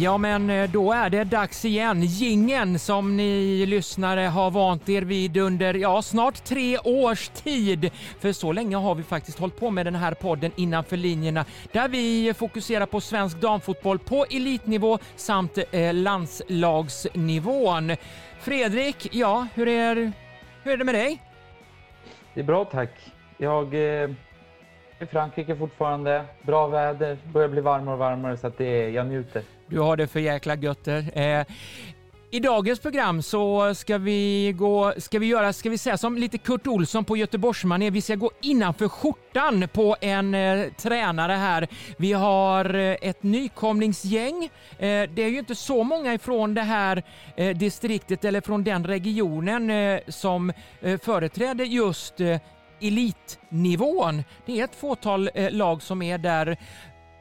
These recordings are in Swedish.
Ja, men eh, då är det dags igen. Gingen som ni lyssnare har vant er vid under ja, snart tre års tid. För så länge har vi faktiskt hållit på med den här podden innanför linjerna där vi fokuserar på svensk damfotboll på elitnivå samt eh, landslagsnivån. Fredrik, ja, hur är, hur är det med dig? Det är bra tack. Jag eh, i Frankrike fortfarande. Bra väder, börjar bli varmare och varmare så att det, jag njuter. Du har det för jäkla götter. Eh, I dagens program så ska vi gå, ska vi göra, ska vi säga som lite Kurt Olsson på Göteborgsmanér, vi ska gå innanför skjortan på en eh, tränare här. Vi har eh, ett nykomlingsgäng. Eh, det är ju inte så många ifrån det här eh, distriktet eller från den regionen eh, som eh, företräder just eh, elitnivån. Det är ett fåtal eh, lag som är där.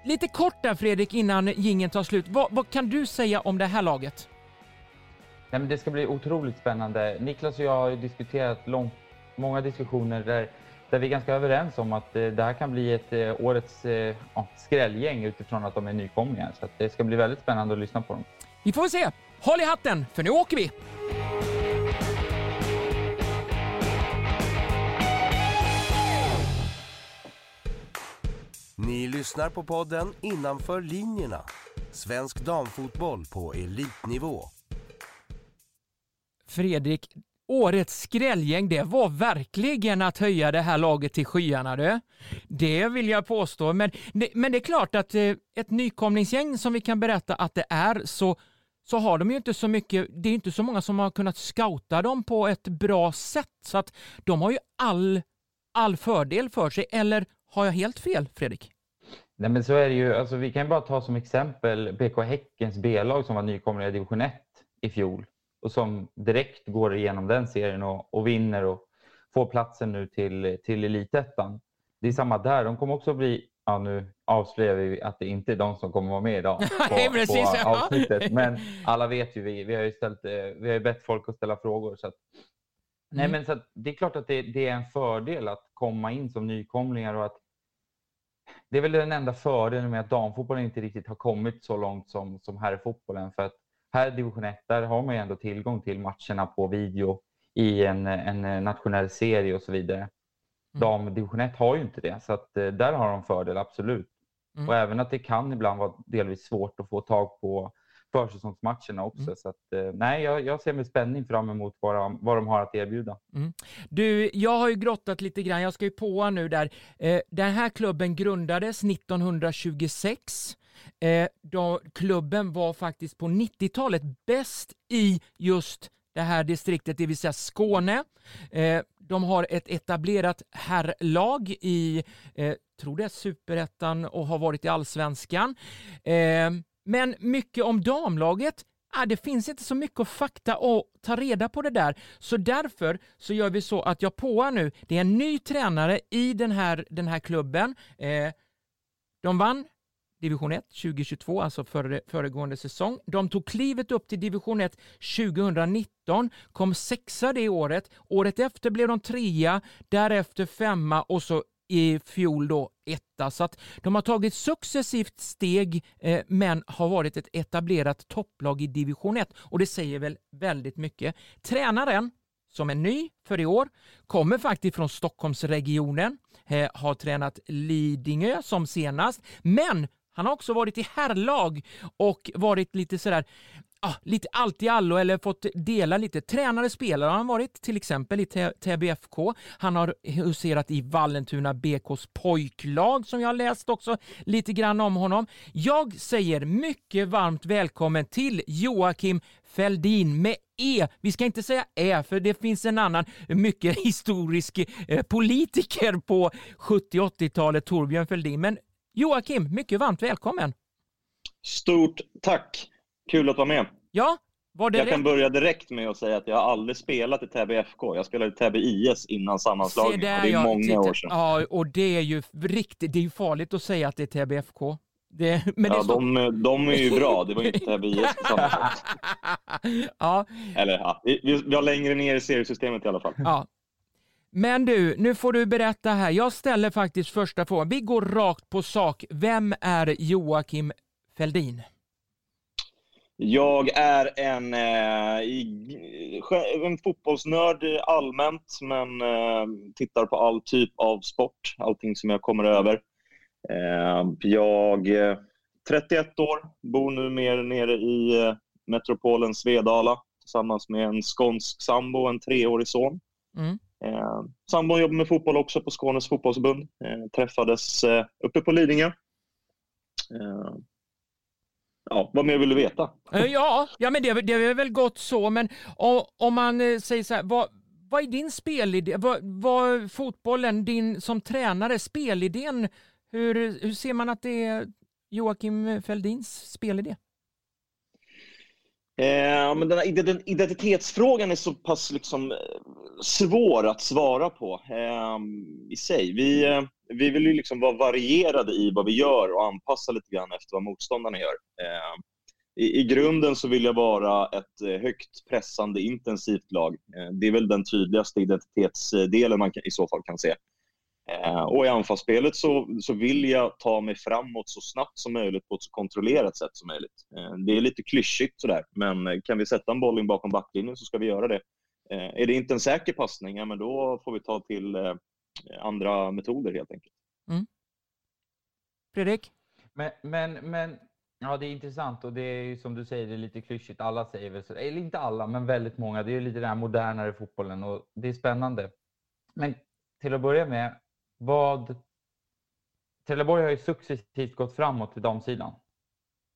Lite kort där Fredrik innan gingen tar slut. Vad, vad kan du säga om det här laget? Nej, men det ska bli otroligt spännande. Niklas och jag har diskuterat långt, många diskussioner där, där vi är ganska överens om att eh, det här kan bli ett eh, årets eh, skrällgäng utifrån att de är nykomlingar. Så det ska bli väldigt spännande att lyssna på dem. Vi får se. Håll i hatten, för nu åker vi! Ni lyssnar på podden Innanför linjerna. Svensk damfotboll på elitnivå. Fredrik, årets skrällgäng, det var verkligen att höja det här laget till skyarna du. Det vill jag påstå, men, men det är klart att eh, ett nykomlingsgäng som vi kan berätta att det är så så har de ju inte så mycket, det är inte så många som har kunnat scouta dem på ett bra sätt så att de har ju all, all fördel för sig, eller har jag helt fel Fredrik? Nej men så är det ju, alltså, vi kan bara ta som exempel BK Häckens B-lag som var nykomlingar i division 1 i fjol och som direkt går igenom den serien och, och vinner och får platsen nu till, till elitettan. Det är samma där, de kommer också bli, ja nu avslöjar vi att det inte är de som kommer vara med idag på, Precis, på avsnittet, men alla vet ju vi, vi har ju ställt, eh, vi har bett folk att ställa frågor så att, Nej, mm. men så det är klart att det, det, är en fördel att komma in som nykomlingar och att det är väl den enda fördelen med att damfotbollen inte riktigt har kommit så långt som, som herrfotbollen. För att här i division 1, där har man ju ändå tillgång till matcherna på video i en, en nationell serie och så vidare. Mm. Dam division 1 har ju inte det, så att eh, där har de fördel, absolut. Mm. Och även att det kan ibland vara delvis svårt att få tag på försäsongsmatcherna också. Mm. Så att, eh, nej, jag, jag, ser med spänning fram emot vad de, vad de har att erbjuda. Mm. Du, jag har ju grottat lite grann, jag ska ju på nu där. Eh, den här klubben grundades 1926. Eh, då, klubben var faktiskt på 90-talet bäst i just det här distriktet, det vill säga Skåne. Eh, de har ett etablerat herrlag i, eh, tror det är superettan och har varit i allsvenskan. Eh, men mycket om damlaget Ah, det finns inte så mycket fakta att ta reda på det där. Så därför så gör vi så att jag påar nu, det är en ny tränare i den här, den här klubben. Eh, de vann division 1 2022, alltså före, föregående säsong. De tog klivet upp till division 1 2019, kom sexa det året. Året efter blev de trea, därefter femma och så i fjol då etta. Så att de har tagit successivt steg eh, men har varit ett etablerat topplag i division 1 och det säger väl väldigt mycket. Tränaren som är ny för i år kommer faktiskt från Stockholmsregionen, eh, har tränat Lidingö som senast, men han har också varit i herrlag och varit lite sådär ah, lite allt i allo eller fått dela lite. Tränare, spelare har han varit till exempel i Täby FK. Han har huserat i Vallentuna BKs pojklag som jag har läst också lite grann om honom. Jag säger mycket varmt välkommen till Joakim Fälldin med E. Vi ska inte säga Ä, för det finns en annan mycket historisk eh, politiker på 70-80-talet, Torbjörn Fälldin. Men Joakim, mycket varmt välkommen! Stort tack! Kul att vara med. Ja, var det jag rätt? kan börja direkt med att säga att jag har aldrig spelat i Täby FK. Jag spelade i Täby IS innan sammanslagningen. Det, det är många titta. år sedan. Ja, och det är ju riktigt, det är ju farligt att säga att det är Täby FK. Det, men ja, det de, de, är ju bra. Det var ju inte Täby IS på samma sätt. ja. Eller ja, vi, vi har längre ner i seriesystemet i alla fall. Ja. Men du, nu får du berätta här. Jag ställer faktiskt första frågan. Vi går rakt på sak. Vem är Joakim Fälldin? Jag är en, eh, en fotbollsnörd allmänt, men eh, tittar på all typ av sport, allting som jag kommer över. Eh, jag är 31 år, bor nu mer nere i metropolen Svedala tillsammans med en skånsk sambo och en treårig son. Mm. Eh, sambon jobbar med fotboll också på Skånes fotbollsförbund. Eh, träffades eh, uppe på Lidingö. Eh, ja, vad mer vill du veta? Eh, ja, ja men det, det är väl gott så, men om, om man eh, säger så här, vad, vad är din spelidé? Vad, vad, fotbollen, din som tränare, spelidén, hur, hur ser man att det är Joakim Feldins spelidé? Eh, men den här identitetsfrågan är så pass liksom eh, svår att svara på eh, i sig. Vi, eh, vi vill ju liksom vara varierade i vad vi gör och anpassa lite grann efter vad motståndarna gör. Eh, i, I grunden så vill jag vara ett eh, högt pressande, intensivt lag. Eh, det är väl den tydligaste identitetsdelen man kan, i så fall kan se. Eh, och i anfallsspelet så, så vill jag ta mig framåt så snabbt som möjligt på ett så kontrollerat sätt som möjligt. Eh, det är lite klyschigt sådär, men kan vi sätta en boll in bakom backlinjen så ska vi göra det. Eh, är det inte en säker passning, ja, men då får vi ta till andra metoder helt enkelt. Mm. Fredrik? Men, men, men ja, det är intressant och det är ju som du säger, det är lite klyschigt. Alla säger väl så, eller inte alla, men väldigt många. Det är lite den här modernare fotbollen och det är spännande. Men till att börja med, vad... Trelleborg har ju successivt gått framåt i damsidan.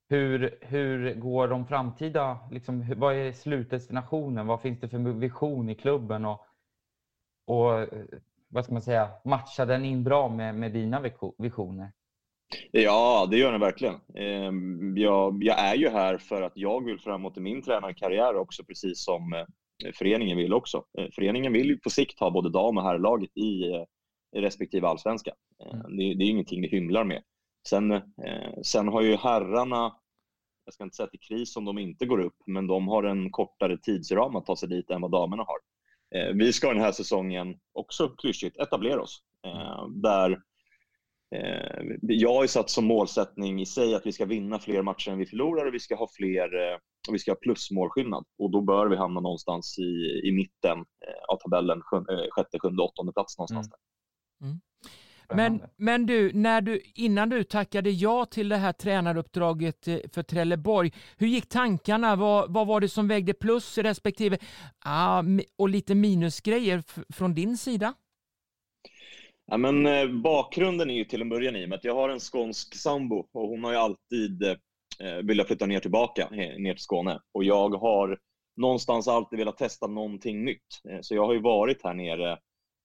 Hur, hur går de framtida, liksom, vad är slutdestinationen? Vad finns det för vision i klubben? Och, och vad ska man säga, matchar den in bra med, med dina visioner? Ja, det gör den verkligen. Ehm, jag, jag, är ju här för att jag vill framåt i min tränarkarriär också, precis som eh, föreningen vill också. Eh, föreningen vill ju på sikt ha både dam och herrlaget i eh, respektive allsvenska. Eh, mm. Det, det, är ingenting vi hymlar med. Sen, eh, sen har ju herrarna, jag ska inte säga att det är kris om de inte går upp, men de har en kortare tidsram att ta sig dit än vad damerna har. Eh, vi ska den här säsongen också klyschigt etablera oss. Mm. Där jag har ju satt som målsättning i sig att vi ska vinna fler matcher än vi förlorar och vi ska ha fler och vi ska ha plusmålskillnad och då bör vi hamna någonstans i, i mitten av tabellen, sjätte, sjunde, åttonde plats någonstans. Mm. Mm. Men, men du, när du, innan du tackade ja till det här tränaruppdraget eh, för Trelleborg, hur gick tankarna? Vad, vad var det som vägde plus respektive ah, och lite minusgrejer från din sida? Ja, men, eh, bakgrunden är ju till en början i och med att jag har en skånsk sambo och hon har ju alltid eh, velat flytta ner tillbaka, ner till Skåne. Och jag har någonstans alltid velat testa någonting nytt. Eh, så jag har ju varit här nere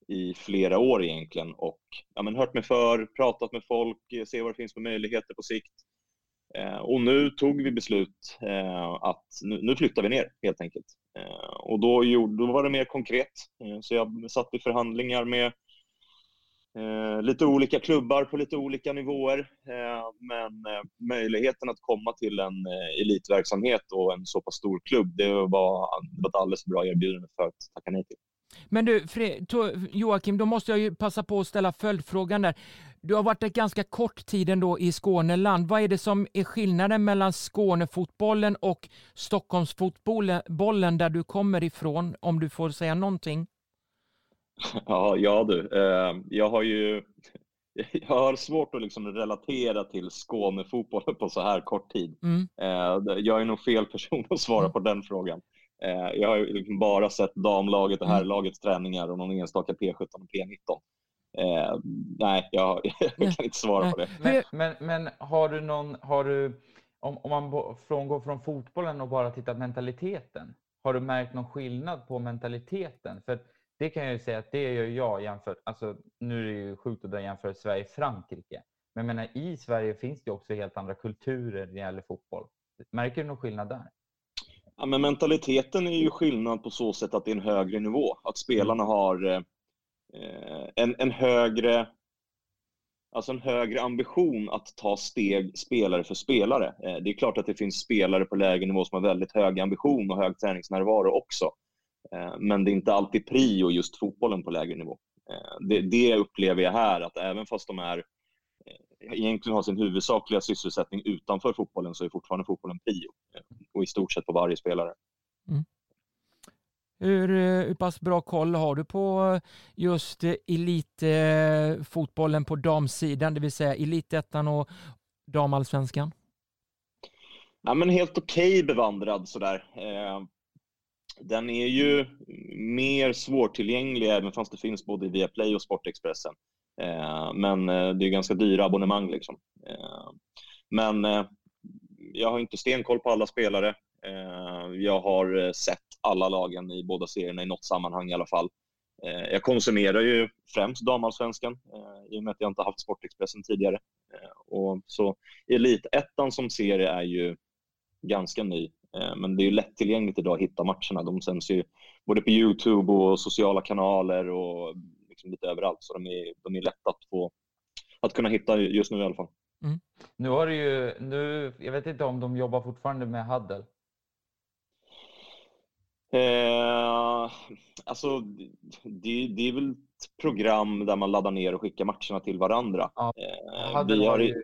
i flera år egentligen och ja, men hört mig för, pratat med folk, eh, se vad det finns för möjligheter på sikt. Eh, och nu tog vi beslut eh, att nu, nu, flyttar vi ner helt enkelt. Eh, och då, gjorde, då var det mer konkret. Eh, så jag satt i förhandlingar med eh, lite olika klubbar på lite olika nivåer. Eh, men eh, möjligheten att komma till en elitverksamhet och en så pass stor klubb, det var, det var ett alldeles bra erbjudande för att tacka nej till. Men du, Joakim, då måste jag ju passa på att ställa följdfrågan där. Du har varit ett ganska kort tid ändå i Skåneland. Vad är det som är skillnaden mellan Skånefotbollen och Stockholmsfotbollen där du kommer ifrån, om du får säga någonting? Ja, ja du. Eh, jag har ju jag har svårt att liksom relatera till Skånefotbollen på så här kort tid. Mm. Eh, jag är nog fel person att svara mm. på den frågan. Eh, jag har liksom bara sett damlaget och mm. herrlagets träningar och någon enstaka P17 och P19. Eh, nej, jag, jag, kan inte svara på det. Men, men, men, har du någon, har du, om, om man frångår från fotbollen och bara tittar på mentaliteten, har du märkt någon skillnad på mentaliteten? För det kan jag ju säga att det gör jag jämfört, alltså nu är det ju sjukt att jämföra Sverige-Frankrike, men jag menar, i Sverige finns det också helt andra kulturer när det gäller fotboll. Märker du någon skillnad där? Ja, men mentaliteten är ju skillnad på så sätt att det är en högre nivå. Att spelarna mm. har eh, en, en, högre, alltså en högre ambition att ta steg spelare för spelare. Eh, det är klart att det finns spelare på lägre nivå som har väldigt hög ambition och hög träningsnärvaro också. Eh, men det är inte alltid prio just fotbollen på lägre nivå. Eh, det, det upplever jag här, att även fast de är egentligen har sin huvudsakliga sysselsättning utanför fotbollen så är fortfarande fotbollen prio. Och i stort sett på varje spelare. Mm. Hur, hur pass bra koll har du på just elitfotbollen på damsidan, det vill säga elitettan och damallsvenskan? Ja, men helt okej okay bevandrad sådär. Eh, den är ju mer svårtillgänglig även fast det finns både via Play och Sportexpressen. Eh, men eh, det är ganska dyra abonnemang liksom. Eh, men jag har inte stenkoll på alla spelare. Jag har sett alla lagen i båda serierna i något sammanhang i alla fall. Jag konsumerar ju främst damallsvenskan i och med att jag inte haft Sportexpressen tidigare. Och så Elitettan som serie är ju ganska ny. Men det är ju lättillgängligt idag att hitta matcherna. De sänds ju både på Youtube och sociala kanaler och liksom lite överallt. Så de är, de är lätta att, få, att kunna hitta just nu i alla fall. Mm. Nu har du ju, nu, jag vet inte om de jobbar fortfarande med Haddel? Eh, alltså, det, det, är väl ett program där man laddar ner och skickar matcherna till varandra. Ja. Eh, Haddel, har ju,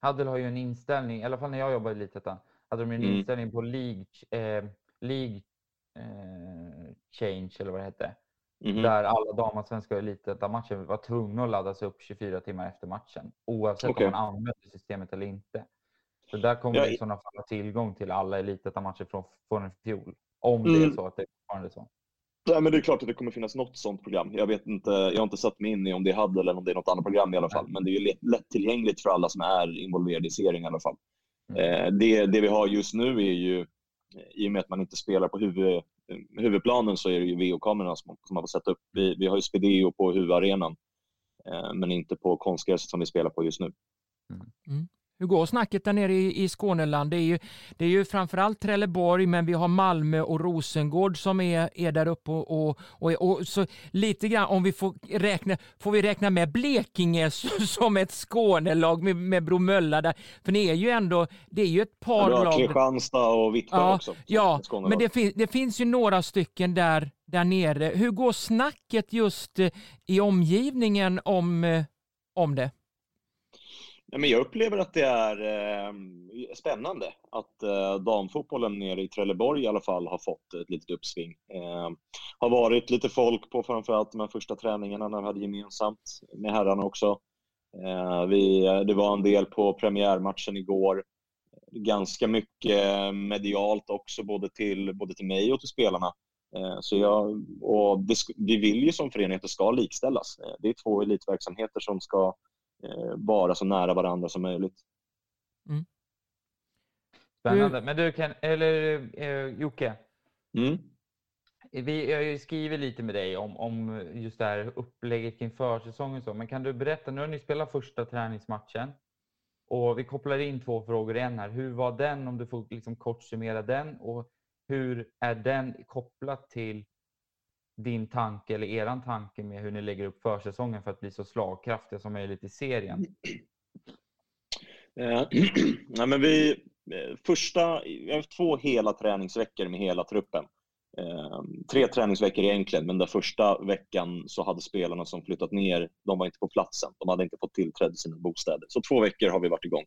Haddel har ju en inställning, i alla fall när jag jobbar i Elitettan, hade de en mm. inställning på League, eh, League eh, Change eller vad det hette. Mm. Där alla damallsvenska elitettan-matcher var tvungna att laddas upp 24 timmar efter matchen. Oavsett okay. om man använder systemet eller inte. Så där kommer ja, vi i sådana fall ha tillgång till alla elitettan-matcher från, från fjol. Om mm. det är mm. så att det är fortfarande så. Nej, men det är klart att det kommer finnas något sådant program. Jag, vet inte, jag har inte satt mig in i om det är HUD eller om det är något annat program i alla fall. Men det är ju lättillgängligt för alla som är involverade i serien i alla fall. Mm. Eh, det, det vi har just nu är ju, i och med att man inte spelar på huvud, huvudplanen så är det ju VO-kamerorna som, som man får sätta upp. Vi, vi har ju Spedeo på huvudarenan, eh, men inte på konstgräset som vi spelar på just nu. Mm. Hur går snacket där nere i, i Skåneland? Det är, ju, det är ju framförallt Trelleborg, men vi har Malmö och Rosengård som är, är där uppe. Och, och, och, och så lite grann, om vi får räkna, får vi räkna med Blekinge som ett Skånelag med, med Bromölla där? För ni är ju ändå, det är ju ett par ja, lag. Kristianstad och Vittby ja, också. Ja, men det, fin, det finns ju några stycken där, där nere. Hur går snacket just eh, i omgivningen om, eh, om det? Ja, men jag upplever att det är eh, spännande att eh, damfotbollen nere i Trelleborg i alla fall har fått ett litet uppsving. Eh, har varit lite folk på framförallt de här första träningarna när vi hade gemensamt med herrarna också. Eh, vi, det var en del på premiärmatchen igår. Ganska mycket medialt också, både till, både till mig och till spelarna. Eh, så jag, och det, vi vill ju som förening att det ska likställas. Eh, det är två elitverksamheter som ska vara så nära varandra som möjligt. Mm. Spännande. Men du, kan, eller eh, Jocke. Mm. Vi har ju skrivit lite med dig om, om just det här upplägget kring försäsongen. Så. Men kan du berätta, nu har ni spelat första träningsmatchen och vi kopplar in två frågor igen här. Hur var den, om du får liksom kort summera den och hur är den kopplat till din tanke eller eran tanke med hur ni lägger upp försäsongen för att bli så slagkraftiga som möjligt i serien? Eh, men vi, eh, första, vi har haft två hela träningsveckor med hela truppen. Eh, tre träningsveckor egentligen, men den första veckan så hade spelarna som flyttat ner, de var inte på platsen. De hade inte fått tillträde till sina bostäder. Så två veckor har vi varit igång.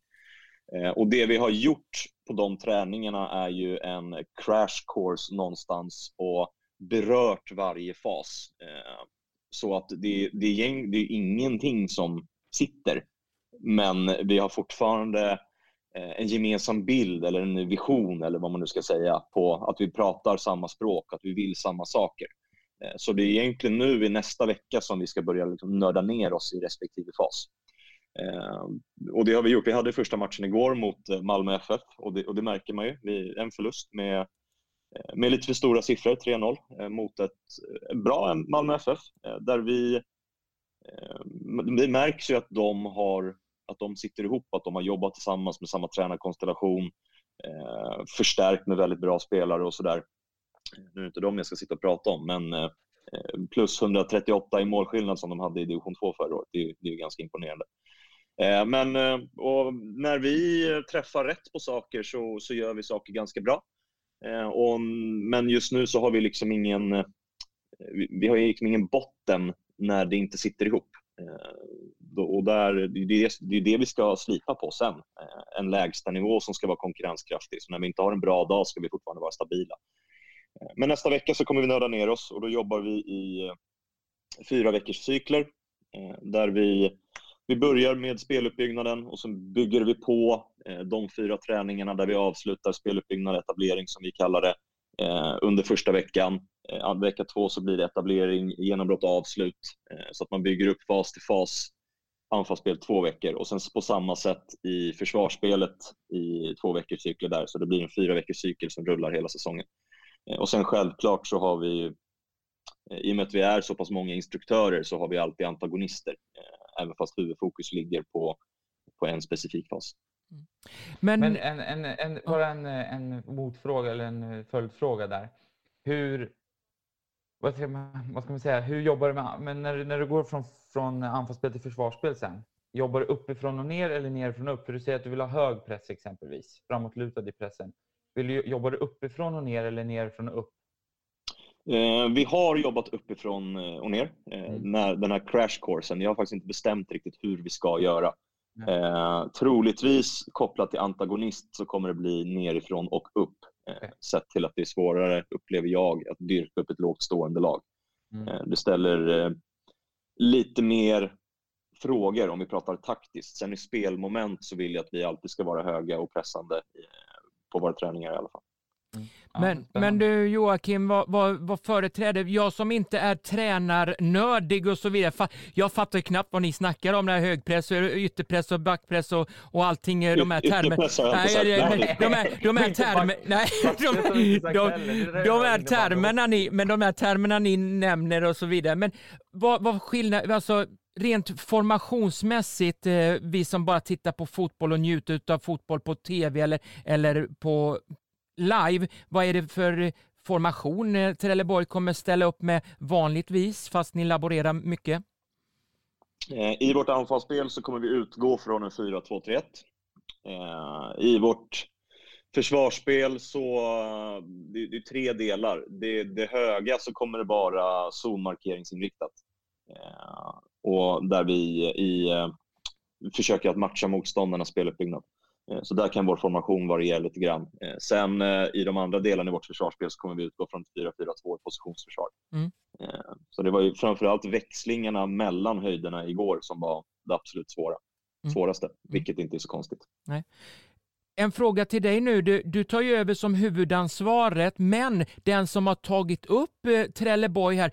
Eh, och det vi har gjort på de träningarna är ju en crash course någonstans och berört varje fas. Eh, så att det, det, är, det är ingenting som sitter. Men vi har fortfarande eh, en gemensam bild eller en vision eller vad man nu ska säga på att vi pratar samma språk, att vi vill samma saker. Eh, så det är egentligen nu i nästa vecka som vi ska börja liksom nörda ner oss i respektive fas. Och det har vi gjort. Vi hade första matchen igår mot Malmö FF och det, och det märker man ju. En förlust med Eh, med lite för stora siffror, 3-0, eh, mot ett eh, bra Malmö FF. Där vi, det märks ju att de, har, att de sitter ihop, att de har jobbat tillsammans med samma tränarkonstellation, förstärkt med väldigt bra spelare och sådär. Nu är det inte dem jag ska sitta och prata om, men plus 138 i målskillnad som de hade i division 2 förra året, det är, det är ganska imponerande. Men när vi träffar rätt på saker så, så gör vi saker ganska bra. Eh, och, men just nu så har vi liksom ingen, eh, vi har liksom ingen botten när det inte sitter ihop. Eh, och där, det, är det, det är det vi ska slipa på sen. Eh, en lägsta nivå som ska vara konkurrenskraftig. Så när vi inte har en bra dag ska vi fortfarande vara stabila. Men nästa vecka så kommer vi nörda ner oss och då jobbar vi i fyra veckors cykler där vi vi börjar med speluppbyggnaden och sen bygger vi på Eh, de fyra träningarna där vi avslutar speluppbyggnad, och etablering som vi kallar det, eh, under första veckan. Eh, vecka två så blir det etablering, genombrott och avslut så att man bygger upp fas till fas anfallsspel två veckor och sen på samma sätt i försvarsspelet i två veckors cykler där, så det blir en fyra veckors cykel som rullar hela säsongen. Och sen självklart så har vi, i och med att vi är så pass många instruktörer, så har vi alltid antagonister även fast huvudfokus ligger på, på en specifik fas. Mm. Men, Men en, en, en, bara en, en motfråga eller en följdfråga där. Hur, vad ska, man, vad ska man säga, hur jobbar du med, men när, när du går från, från anfallsspel till försvarsspel sen, jobbar du uppifrån och ner eller nerifrån och upp? För du säger att du vill ha hög press exempelvis, framåtlutad i pressen. Vill du, jobbar du uppifrån och ner eller nerifrån och upp? Eh, vi har jobbat uppifrån eh, och ner. Eh, mm. när, den här crash coursen, jag har faktiskt inte bestämt riktigt hur vi ska göra. Mm. troligtvis kopplat till antagonist så kommer det bli nerifrån och upp. Eh, sett till att det är svårare, upplever jag, att dyrka upp ett lågt stående lag. Mm. det ställer lite mer frågor om vi pratar taktiskt. Sen i spelmoment så vill jag att vi alltid ska vara höga och pressande på våra träningar i alla fall. Men, men du Joakim, vad, vad, vad företräder, jag som inte är tränarnördig och så vidare, jag fattar knappt vad ni snackar om, det här högpress, ytterpress och backpress och, och allting, eh, de här termerna. De här, de här termerna, nej, de, de, de här termerna ni, men de här termerna ni nämner och så vidare. Men vad, vad skillnad, alltså rent formationsmässigt, eh, vi som bara tittar på fotboll och njuter av fotboll på tv eller, eller på, live. Vad är det för formation eh, Trelleborg kommer ställa upp med vanligtvis, fast ni laborerar mycket? Eh, I vårt anfallsspel så kommer vi utgå från en 4-2-3-1. Eh, I vårt försvarsspel så det är tre delar. Det, det höga så kommer det vara zonmarkeringsinriktat. Och där vi i, försöker att matcha motståndarnas speluppbyggnad. Eh, så där kan vår formation variera lite grann. Eh, sen eh, i de andra delarna i vårt försvarsspel så kommer vi utgå från 4-4-2 positionsförsvar. Mm. Så det var ju framförallt växlingarna mellan höjderna igår som var det absolut svåra. Mm. svåraste, mm. vilket inte är så konstigt. Nej. En fråga till dig nu. Du, du, tar ju över som huvudansvaret, men den som har tagit upp eh, Trelleborg här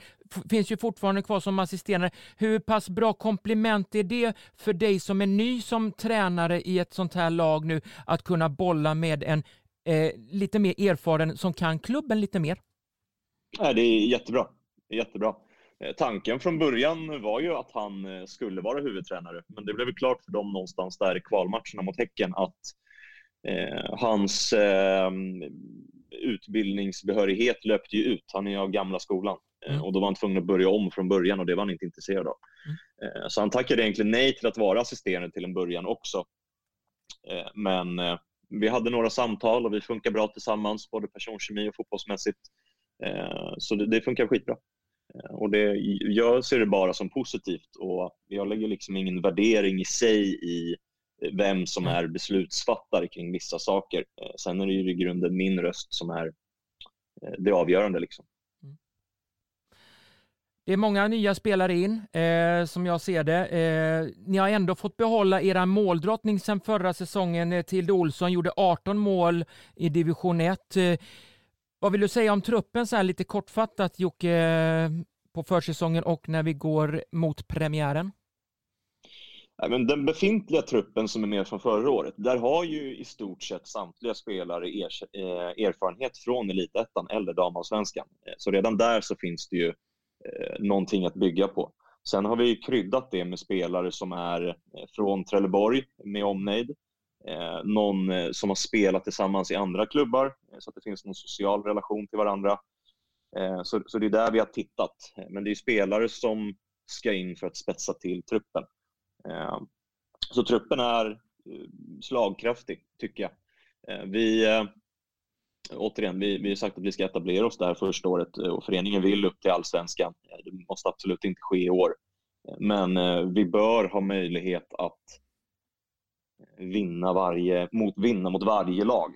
finns ju fortfarande kvar som assisterande. Hur pass bra komplement är det för dig som är ny som tränare i ett sånt här lag nu att kunna bolla med en eh, lite mer erfaren som kan klubben lite mer? Ja, det är jättebra. jättebra. Eh, tanken från början var ju att han eh, skulle vara huvudtränare, men det blev klart för dem någonstans där i kvalmatcherna mot Häcken att Eh, hans eh, utbildningsbehörighet löpte ju ut. Han är av gamla skolan eh, mm. och då var han tvungen att börja om från början och det var han inte intresserad av. Mm. Eh, så han tackade egentligen nej till att vara assisterande till en början också. Eh, men eh, vi hade några samtal och vi funkar bra tillsammans, både personkemi och fotbollsmässigt. Så det, det funkar skitbra. Och det, jag ser det bara som positivt och jag lägger liksom ingen värdering i sig i vem som är beslutsfattare kring vissa saker. Eh, sen är det ju i grunden min röst som är eh, det avgörande. Liksom. Mm. Det är många nya spelare in, eh, som jag ser det. Eh, ni har ändå fått behålla era måldrottning sedan förra säsongen. Eh, Tilde Olsson gjorde 18 mål i division 1. Eh, vad vill du säga om truppen så här lite kortfattat Jocke, på försäsongen och när vi går mot premiären? Men den befintliga truppen som är med från förra året, där har ju i stort sett samtliga spelare er, eh, erfarenhet från elitettan eller damallsvenskan. Eh, så redan där så finns det ju eh, någonting att bygga på. Sen har vi kryddat det med spelare som är eh, från Trelleborg med omnejd, eh, någon eh, som har spelat tillsammans i andra klubbar så att det finns någon social relation till varandra. Så, så det är där vi har tittat. Men det är spelare som ska in för att spetsa till truppen. Eh, så truppen är eh, slagkraftig, tycker jag. Eh, vi, återigen, vi, vi har sagt att vi ska etablera oss där första året och föreningen vill upp till allsvenskan. Det måste absolut inte ske i år. Men vi bör ha möjlighet att vinna, varje, mot, vinna mot varje lag.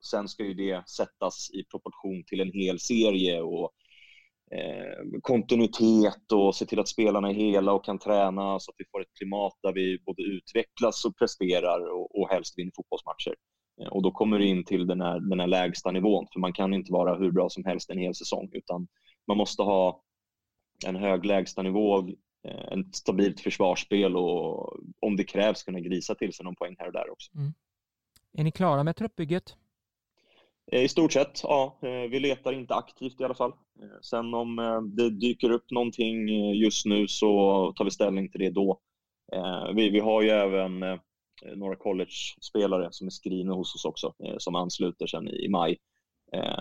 Sen ska ju det sättas i proportion till en hel serie och eh, kontinuitet och se till att spelarna är hela och kan träna så att vi får ett klimat där vi både utvecklas och presterar och, och helst vinner fotbollsmatcher. Eh, och då kommer du in till den här, den här lägsta nivån, för man kan inte vara hur bra som helst en hel säsong, utan man måste ha en hög lägstanivå, eh, ett stabilt försvarsspel och om det krävs kunna grisa till sig någon poäng här och där också. Mm. Är ni klara med truppbygget? Eh, I stort sett, ja. Eh, vi letar inte aktivt i alla fall. Eh, sen om det dyker upp någonting just nu så tar vi ställning till det då. Vi, vi har ju även några college-spelare som är skrivna hos oss också, som ansluter sen i maj.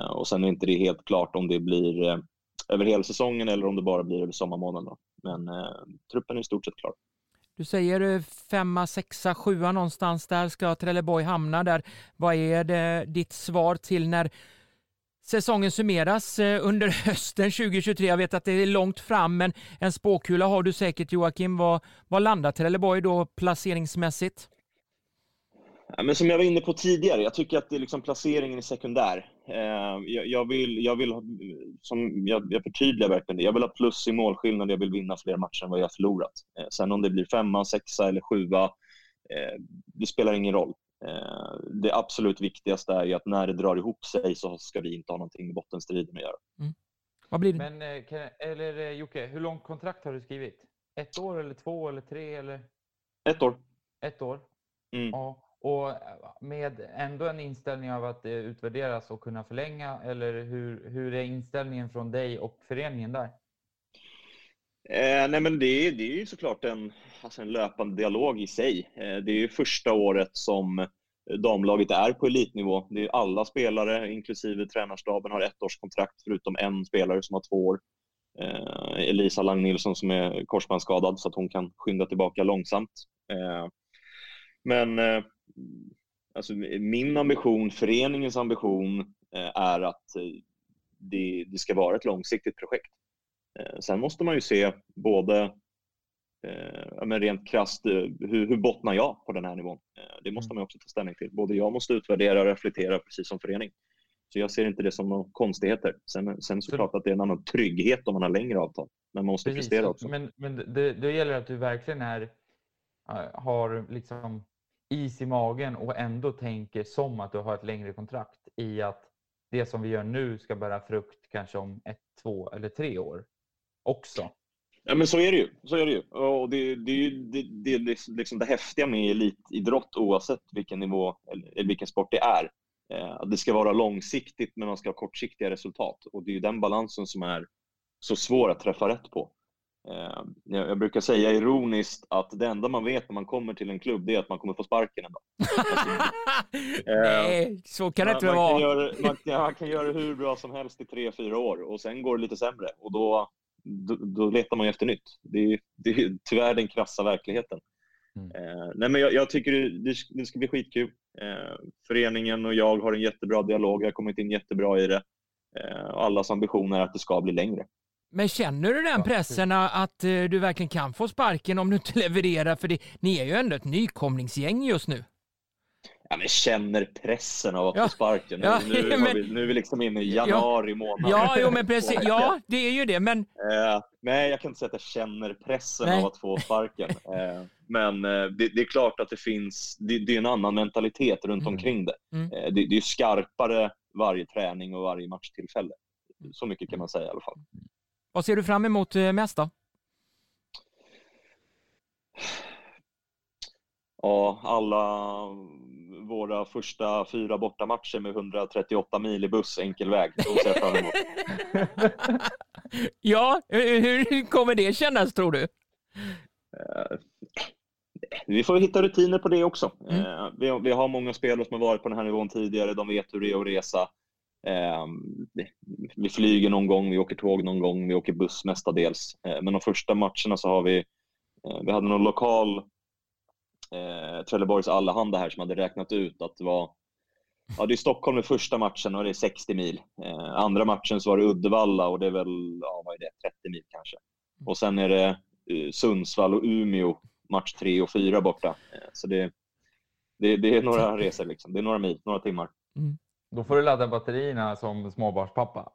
Och sen är inte det helt klart om det blir över hela säsongen eller om det bara blir över sommarmånaderna. Men truppen är i stort sett klar. Du säger eh, femma, sexa, sjua någonstans där ska Trelleborg hamna där. Vad är det, ditt svar till när säsongen summeras eh, under hösten 2023? Jag vet att det är långt fram, men en spåkula har du säkert Joakim. Vad, vad landar Trelleborg då placeringsmässigt? Ja, men som jag var inne på tidigare, jag tycker att det är liksom placeringen är sekundär. Eh, jag, vill, jag vill, som jag, jag förtydligar verkligen det, jag vill ha plus i målskillnad, jag vill vinna fler matcher än vad jag har förlorat. Eh, sen om det blir femma, sexa eller sjua, eh, det spelar ingen roll. Det absolut viktigaste är att när det drar ihop sig så ska vi inte ha någonting med bottenstriden att göra. Mm. Vad blir det? Men, eller Jocke, hur långt kontrakt har du skrivit? Ett år eller två eller tre? Eller? Ett år. Ett år? Mm. Ja. Och eh, med ändå en inställning av att det utvärderas och kunna förlänga, eller hur, hur är inställningen från dig och föreningen där? Eh, nej men det, det är ju såklart en, alltså en löpande dialog i sig. Eh, det är ju första året som damlaget är på elitnivå. Det är alla spelare, inklusive tränarstaben, har ett års kontrakt förutom en spelare som har två år. Eh, Elisa Lang Nilsson som är korsbandsskadad så att hon kan skynda tillbaka långsamt. Eh, men eh, alltså, min ambition, föreningens ambition eh, är att eh, det, det, ska vara ett långsiktigt projekt. Eh, sen måste man ju se både men rent krasst, hur, hur bottnar jag på den här nivån? Det måste mm. man också ta ställning till. Både jag måste utvärdera och reflektera precis som förening. Så jag ser inte det som några konstigheter. Sen, sen såklart att det är en annan trygghet om man har längre avtal. Men man måste Precis, prestera också. Men, men det, det gäller att du verkligen är, har liksom is i magen och ändå tänker som att du har ett längre kontrakt i att det som vi gör nu ska bära frukt kanske om ett, två eller tre år också. Ja, men så är det ju. Så är det, ju. Och det, det, det, det, det, liksom, liksom det häftiga med elitidrott, oavsett vilken nivå eller vilken sport det är. Eh, att det ska vara långsiktigt, men man ska ha kortsiktiga resultat. Och det är ju den balansen som är så svår att träffa rätt på. Eh, jag brukar säga ironiskt att det enda man vet när man kommer till en klubb det är att man kommer få sparken en dag. Nej, så kan det inte vara. Kan göra, man, man, kan göra hur bra som helst i tre, fyra år och sen går det lite sämre och då, då, då letar man efter nytt. Det är, det är tyvärr den krassa verkligheten. Mm. Eh, nej, men jag, jag tycker det, det, ska bli skitkul. Eh, föreningen och jag har en jättebra dialog. Jag har kommit in jättebra i det. Eh, allas ambition är att det ska bli längre. Men känner du den pressen att eh, du verkligen kan få sparken om du inte levererar? För det, ni är ju ändå ett nykomlingsgäng just nu. Ja, men känner pressen av att ja. få sparken. Nu, ja, nu, men, vi, nu är vi liksom inne i januari ja, månad. Ja, jo, men precis. Ja, det är ju det, men... Uh, nej, jag kan inte säga att jag känner pressen nej. av att få sparken. Uh, men uh, det, det, är klart att det finns, det, det är en annan mentalitet runt mm. omkring det. Mm. det. Det är skarpare varje träning och varje matchtillfälle. Så mycket kan man säga i alla fall. Vad ser du fram emot eh, mest då? Ja, alla våra första fyra bortamatcher med 138 mil i buss enkel väg. Ja, hur kommer det kännas tror du? Eh, vi får hitta rutiner på det också. Mm. Eh, vi, vi, har många spelare som har varit på den här nivån tidigare. De vet hur det är att resa. Eh, vi flyger någon gång, vi åker tåg någon gång, vi åker buss mestadels. Eh, men de första matcherna så har vi, eh, vi hade någon lokal eh, Trelleborgs Allehanda här som hade räknat ut att det var Ja, det är Stockholm i första matchen och det är 60 mil. Eh, andra matchen så var det Uddevalla och det är väl, ja vad är det, 30 mil kanske. Och sen är det eh, Sundsvall och Umeå match tre och fyra borta. Eh, så det, det, det är några resor, liksom. det är några mil, några timmar. Mm. Då får du ladda batterierna som småbarnspappa.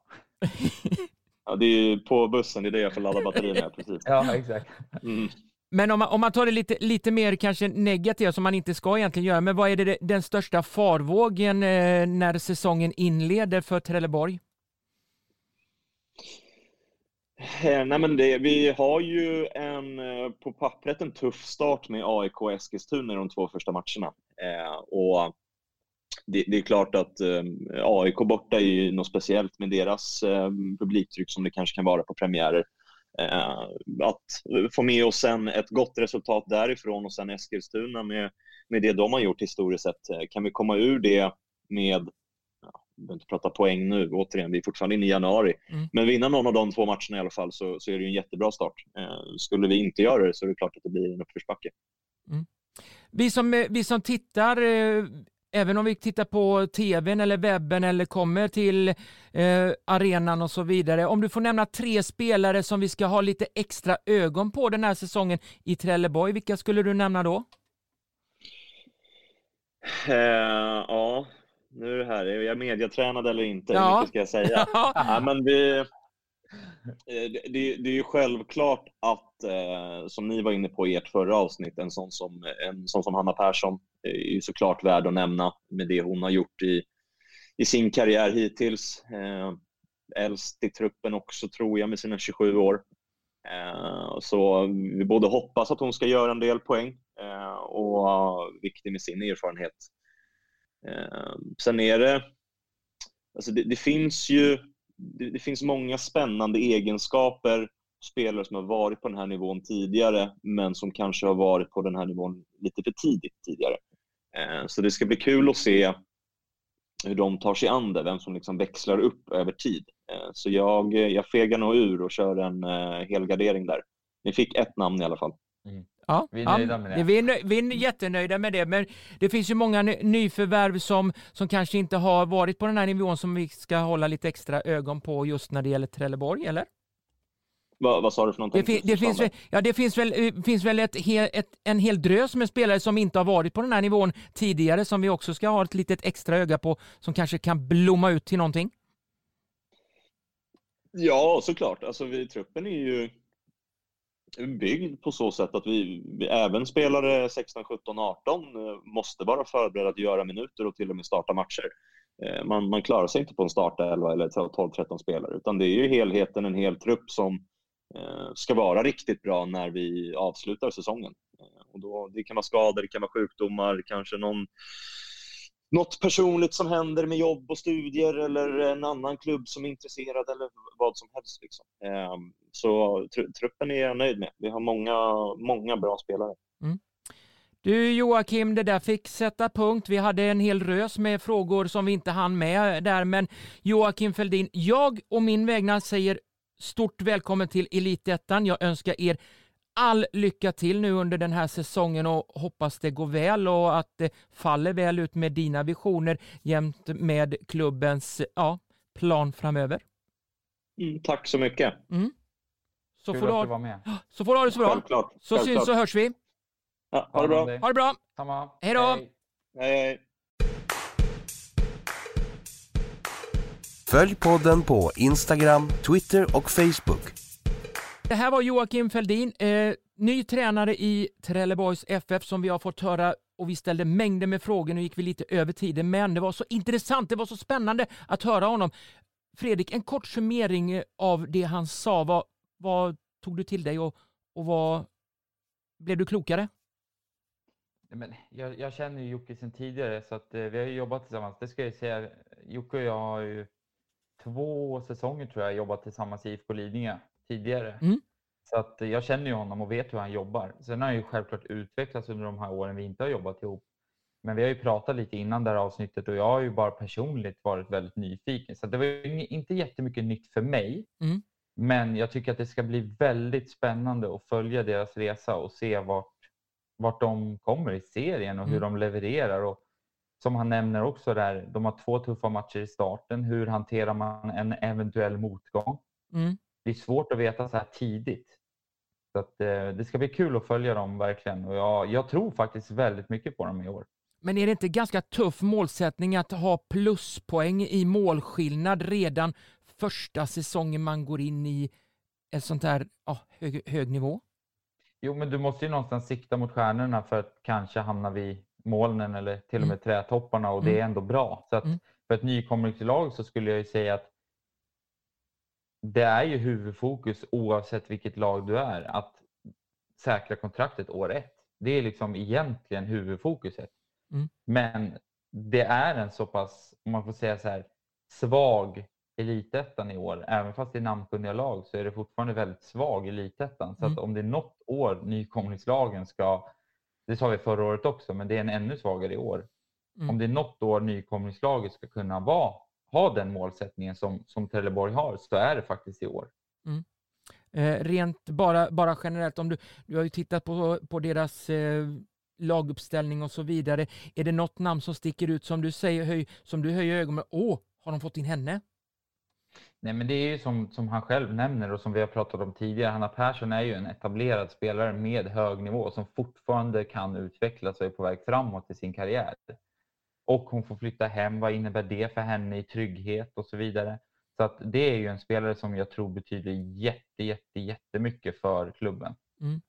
ja, det är på bussen, det är det jag får ladda batterierna precis. ja, exakt. Mm. Men om man, om man tar det lite, lite mer kanske negativt som man inte ska egentligen göra, men vad är det, den största farvågen eh, när säsongen inleder för Trelleborg? Eh, nej men det, vi har ju en, eh, på pappret en tuff start med AIK och Eskilstuna i de två första matcherna. Eh, och det, det, är klart att eh, AIK borta är ju något speciellt med deras eh, publiktryck som det kanske kan vara på premiärer. Eh, att få med oss sen ett gott resultat därifrån och sen Eskilstuna med, med det de har gjort historiskt sett. Kan vi komma ur det med vi behöver inte prata poäng nu, återigen, vi är fortfarande inne i januari. Mm. Men vinna någon av de två matcherna i alla fall så, så är det en jättebra start. Eh, skulle vi inte göra det så är det klart att det blir en uppförsbacke. Mm. Vi, som, eh, vi som tittar, eh, även om vi tittar på tvn eller webben eller kommer till eh, arenan och så vidare. Om du får nämna tre spelare som vi ska ha lite extra ögon på den här säsongen i Trelleborg, vilka skulle du nämna då? Eh, ja, nu är det här, är jag mediatränad eller inte? Ja. Hur mycket ska jag säga? ja, men vi, Eh, det, det, är ju självklart att, eh, som ni var inne på i ert förra avsnitt, en sån som, en sån som Hanna Persson eh, är ju såklart värd att nämna med det hon har gjort i, i sin karriär hittills. Eh, äldst i truppen också tror jag med sina 27 år. Eh, så vi både hoppas att hon ska göra en del poäng eh, och viktig med sin erfarenhet eh, sen är det, alltså det, det finns ju det, det, finns många spännande egenskaper spelare som har varit på den här nivån tidigare men som kanske har varit på den här nivån lite för tidigt tidigare. Eh, så det ska bli kul att se hur de tar sig an det, vem som liksom växlar upp över tid. Eh, så jag, jag fegar nog ur och kör en eh, helgardering där. Ni fick ett namn i alla fall. Mm. Ja, vi är nöjda med det. Vi är, vi är jättenöjda med det, men det finns ju många nyförvärv som, som kanske inte har varit på den här nivån som vi ska hålla lite extra ögon på just när det gäller Trelleborg, eller? Va, vad sa du för någonting? Det, det finns, väl, ja, det finns väl, eh, finns väl ett, ett, en hel drös med spelare som inte har varit på den här nivån tidigare som vi också ska ha ett litet extra öga på som kanske kan blomma ut till någonting? Ja, såklart. Alltså, vi, truppen är ju byggd på så sätt att vi, vi även spelare 16, 17, 18 måste vara förberedda att göra minuter och till och med starta matcher. Eh, man, man klarar sig inte på en startelva eller 12-13 spelare utan det är ju helheten, en hel trupp som eh, ska vara riktigt bra när vi avslutar säsongen. Eh, och då, det kan vara skador, det kan vara sjukdomar, kanske någon något personligt som händer med jobb och studier eller en annan klubb som är intresserad eller vad som helst. Liksom. Ehm, så tr truppen är jag nöjd med. Vi har många, många bra spelare. Mm. Du Joakim, det där fick sätta punkt. Vi hade en hel rös med frågor som vi inte hann med där, men Joakim Feldin, jag och min vägnar säger stort välkommen till Elitettan. Jag önskar er all lycka till nu under den här säsongen och hoppas det går väl och att det faller väl ut med dina visioner jämt med klubbens ja, plan framöver. Mm, tack så mycket. Mm. Så, får du ha, så får du ha det så bra. Självklart. Så Självklart. syns och hörs vi. Ja, ha det bra. Ha det bra. Samma. Hej då. Hej, hej. Följ podden på Instagram, Twitter och Facebook. Det här var Joakim Feldin, eh, ny tränare i Trelleborgs FF som vi har fått höra och vi ställde mängder med frågor. Nu gick vi lite över tiden, men det var så intressant, det var så spännande att höra honom. Fredrik, en kort summering av det han sa. Vad, vad tog du till dig och, och vad blev du klokare? Men jag, jag känner ju Jocke sedan tidigare så att eh, vi har jobbat tillsammans. Det ska jag säga. Jocke och jag har ju två säsonger tror jag jobbat tillsammans i IFK Lidingö tidigare. Mm. Så att jag känner ju honom och vet hur han jobbar. Sen har han ju självklart utvecklats under de här åren vi inte har jobbat ihop. Men vi har ju pratat lite innan det här avsnittet och jag har ju bara personligt varit väldigt nyfiken. Så det var ju inte jättemycket nytt för mig. Mm. Men jag tycker att det ska bli väldigt spännande att följa deras resa och se vart, vart de kommer i serien och hur mm. de levererar. Och som han nämner också där, de har två tuffa matcher i starten. Hur hanterar man en eventuell motgång? Mm. Det är svårt att veta så här tidigt. Så att, eh, det ska bli kul att följa dem verkligen och jag, jag tror faktiskt väldigt mycket på dem i år. Men är det inte ganska tuff målsättning att ha pluspoäng i målskillnad redan första säsongen man går in i ett sånt här ja, hög, hög nivå? Jo, men du måste ju någonstans sikta mot stjärnorna för att kanske hamna vid molnen eller till och med mm. trädtopparna och det är mm. ändå bra. Så att mm. för ett nykomlingslag så skulle jag ju säga att det är ju huvudfokus oavsett vilket lag du är att säkra kontraktet år ett. Det är liksom egentligen huvudfokuset. Mm. Men det är en så pass, om man får säga så här, svag elitettan i år. Även fast det är namnkunniga lag så är det fortfarande väldigt svag elitettan. Så mm. att om det är något år nykomlingslagen ska, det sa vi förra året också, men det är en ännu svagare i år. Mm. Om det är något år nykomlingslaget ska kunna vara, ha den målsättningen som, som Trelleborg har så är det faktiskt i år. Mm. Eh, rent bara, bara generellt, om du, du har ju tittat på, på deras eh, laguppställning och så vidare. Är det något namn som sticker ut som du säger, höj, som du höjer ögonen med? Åh, har de fått in henne? Nej, men det är ju som, som han själv nämner och som vi har pratat om tidigare. Hanna Persson är ju en etablerad spelare med hög nivå som fortfarande kan utvecklas och är på väg framåt i sin karriär. Och hon får flytta hem. Vad innebär det för henne i trygghet och så vidare? Så att det är ju en spelare som jag tror betyder jätte, jätte, jättemycket för klubben. Mm.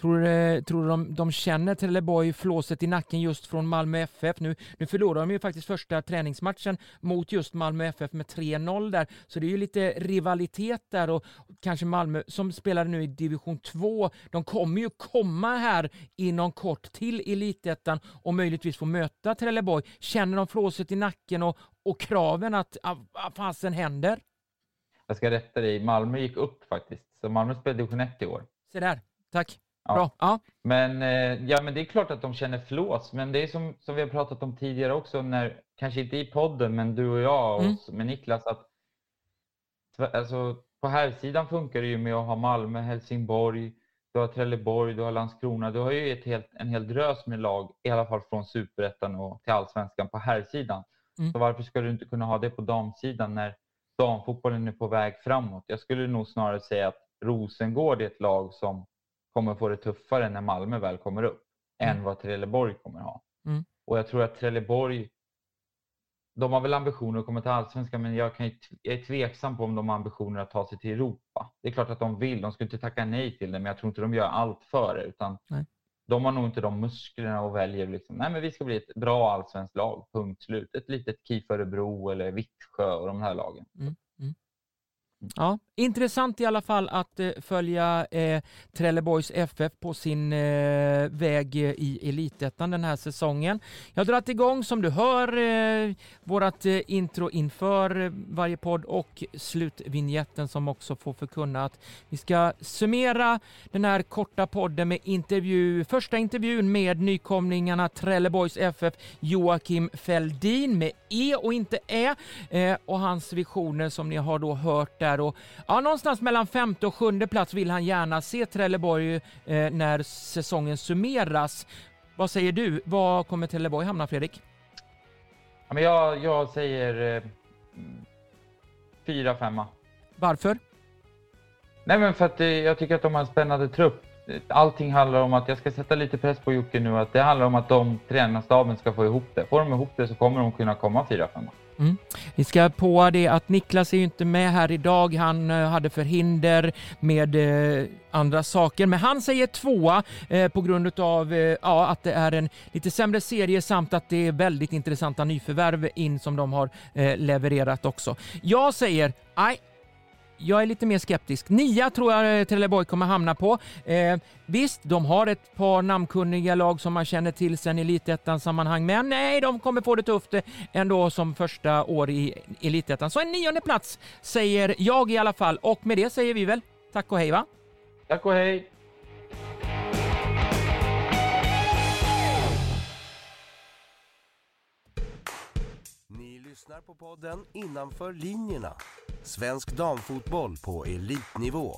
Tror du, tror du de, de känner Trelleborg flåset i nacken just från Malmö FF? Nu, nu förlorade de ju faktiskt första träningsmatchen mot just Malmö FF med 3-0 där, så det är ju lite rivalitet där och kanske Malmö som spelar nu i division 2, de kommer ju komma här inom kort till elitettan och möjligtvis få möta Trelleborg. Känner de flåset i nacken och, och kraven att ah, vad fasen händer? Jag ska rätta dig, Malmö gick upp faktiskt, så Malmö spelade division 1 i år. Se där, tack. Ja. Bra. Ja. Men, eh, ja, men det är klart att de känner flås. Men det är som, som vi har pratat om tidigare också, när, kanske inte i podden, men du och jag och mm. med Niklas, att alltså, på här sidan funkar det ju med att ha Malmö, Helsingborg, du har Trelleborg, du har Landskrona. Du har ju ett helt, en hel drös med lag, i alla fall från superettan och till allsvenskan på här sidan. Mm. Så varför ska du inte kunna ha det på damsidan när damfotbollen är på väg framåt? Jag skulle nog snarare säga att Rosengård är ett lag som kommer få det tuffare när Malmö väl kommer upp mm. än vad Trelleborg kommer ha. Mm. Och jag tror att Trelleborg, de har väl ambitioner att komma till allsvenskan, men jag, kan, jag är tveksam på om de har ambitioner att ta sig till Europa. Det är klart att de vill, de ska inte tacka nej till det, men jag tror inte de gör allt för det, utan nej. de har nog inte de musklerna och väljer liksom, nej men vi ska bli ett bra allsvenskt lag, punkt slut. Ett litet KIF Örebro eller Vittsjö och de här lagen. Mm. Ja, intressant i alla fall att eh, följa eh, Trelleborgs FF på sin eh, väg eh, i Elitettan den här säsongen. Jag har dragit igång som du hör eh, vårt eh, intro inför eh, varje podd och slutvinjetten som också får förkunna att vi ska summera den här korta podden med intervju, första intervjun med nykomlingarna Trelleborgs FF Joakim Feldin med E och inte Ä eh, och hans visioner som ni har då hört där där och ja, någonstans mellan femte och sjunde plats vill han gärna se Trelleborg eh, när säsongen summeras. Vad säger du? Var kommer Trelleborg hamna, Fredrik? Ja, men jag, jag säger eh, fyra, femma. Varför? Nej, men för att eh, jag tycker att de har en spännande trupp. Allting handlar om att jag ska sätta lite press på Jocke nu. Att det handlar om att de tränarstaben ska få ihop det. Får de ihop det så kommer de kunna komma fyra, femma. Mm. Vi ska på det att Niklas är ju inte med här idag. Han eh, hade förhinder med eh, andra saker, men han säger tvåa eh, på grund av ja, att det är en lite sämre serie samt att det är väldigt intressanta nyförvärv in som de har levererat också. Jag säger nej, jag är lite mer skeptisk. Nia tror jag eh, Trelleborg kommer hamna på. Eh, visst, de har ett par namnkunniga lag som man känner till sedan elitettan sammanhang, men nej, de kommer få det tufft eh, ändå som första år i elitettan. Så en nionde plats säger jag i alla fall och med det säger vi väl tack och hej va? Tack och hej! På podden Innanför linjerna Svensk damfotboll på elitnivå.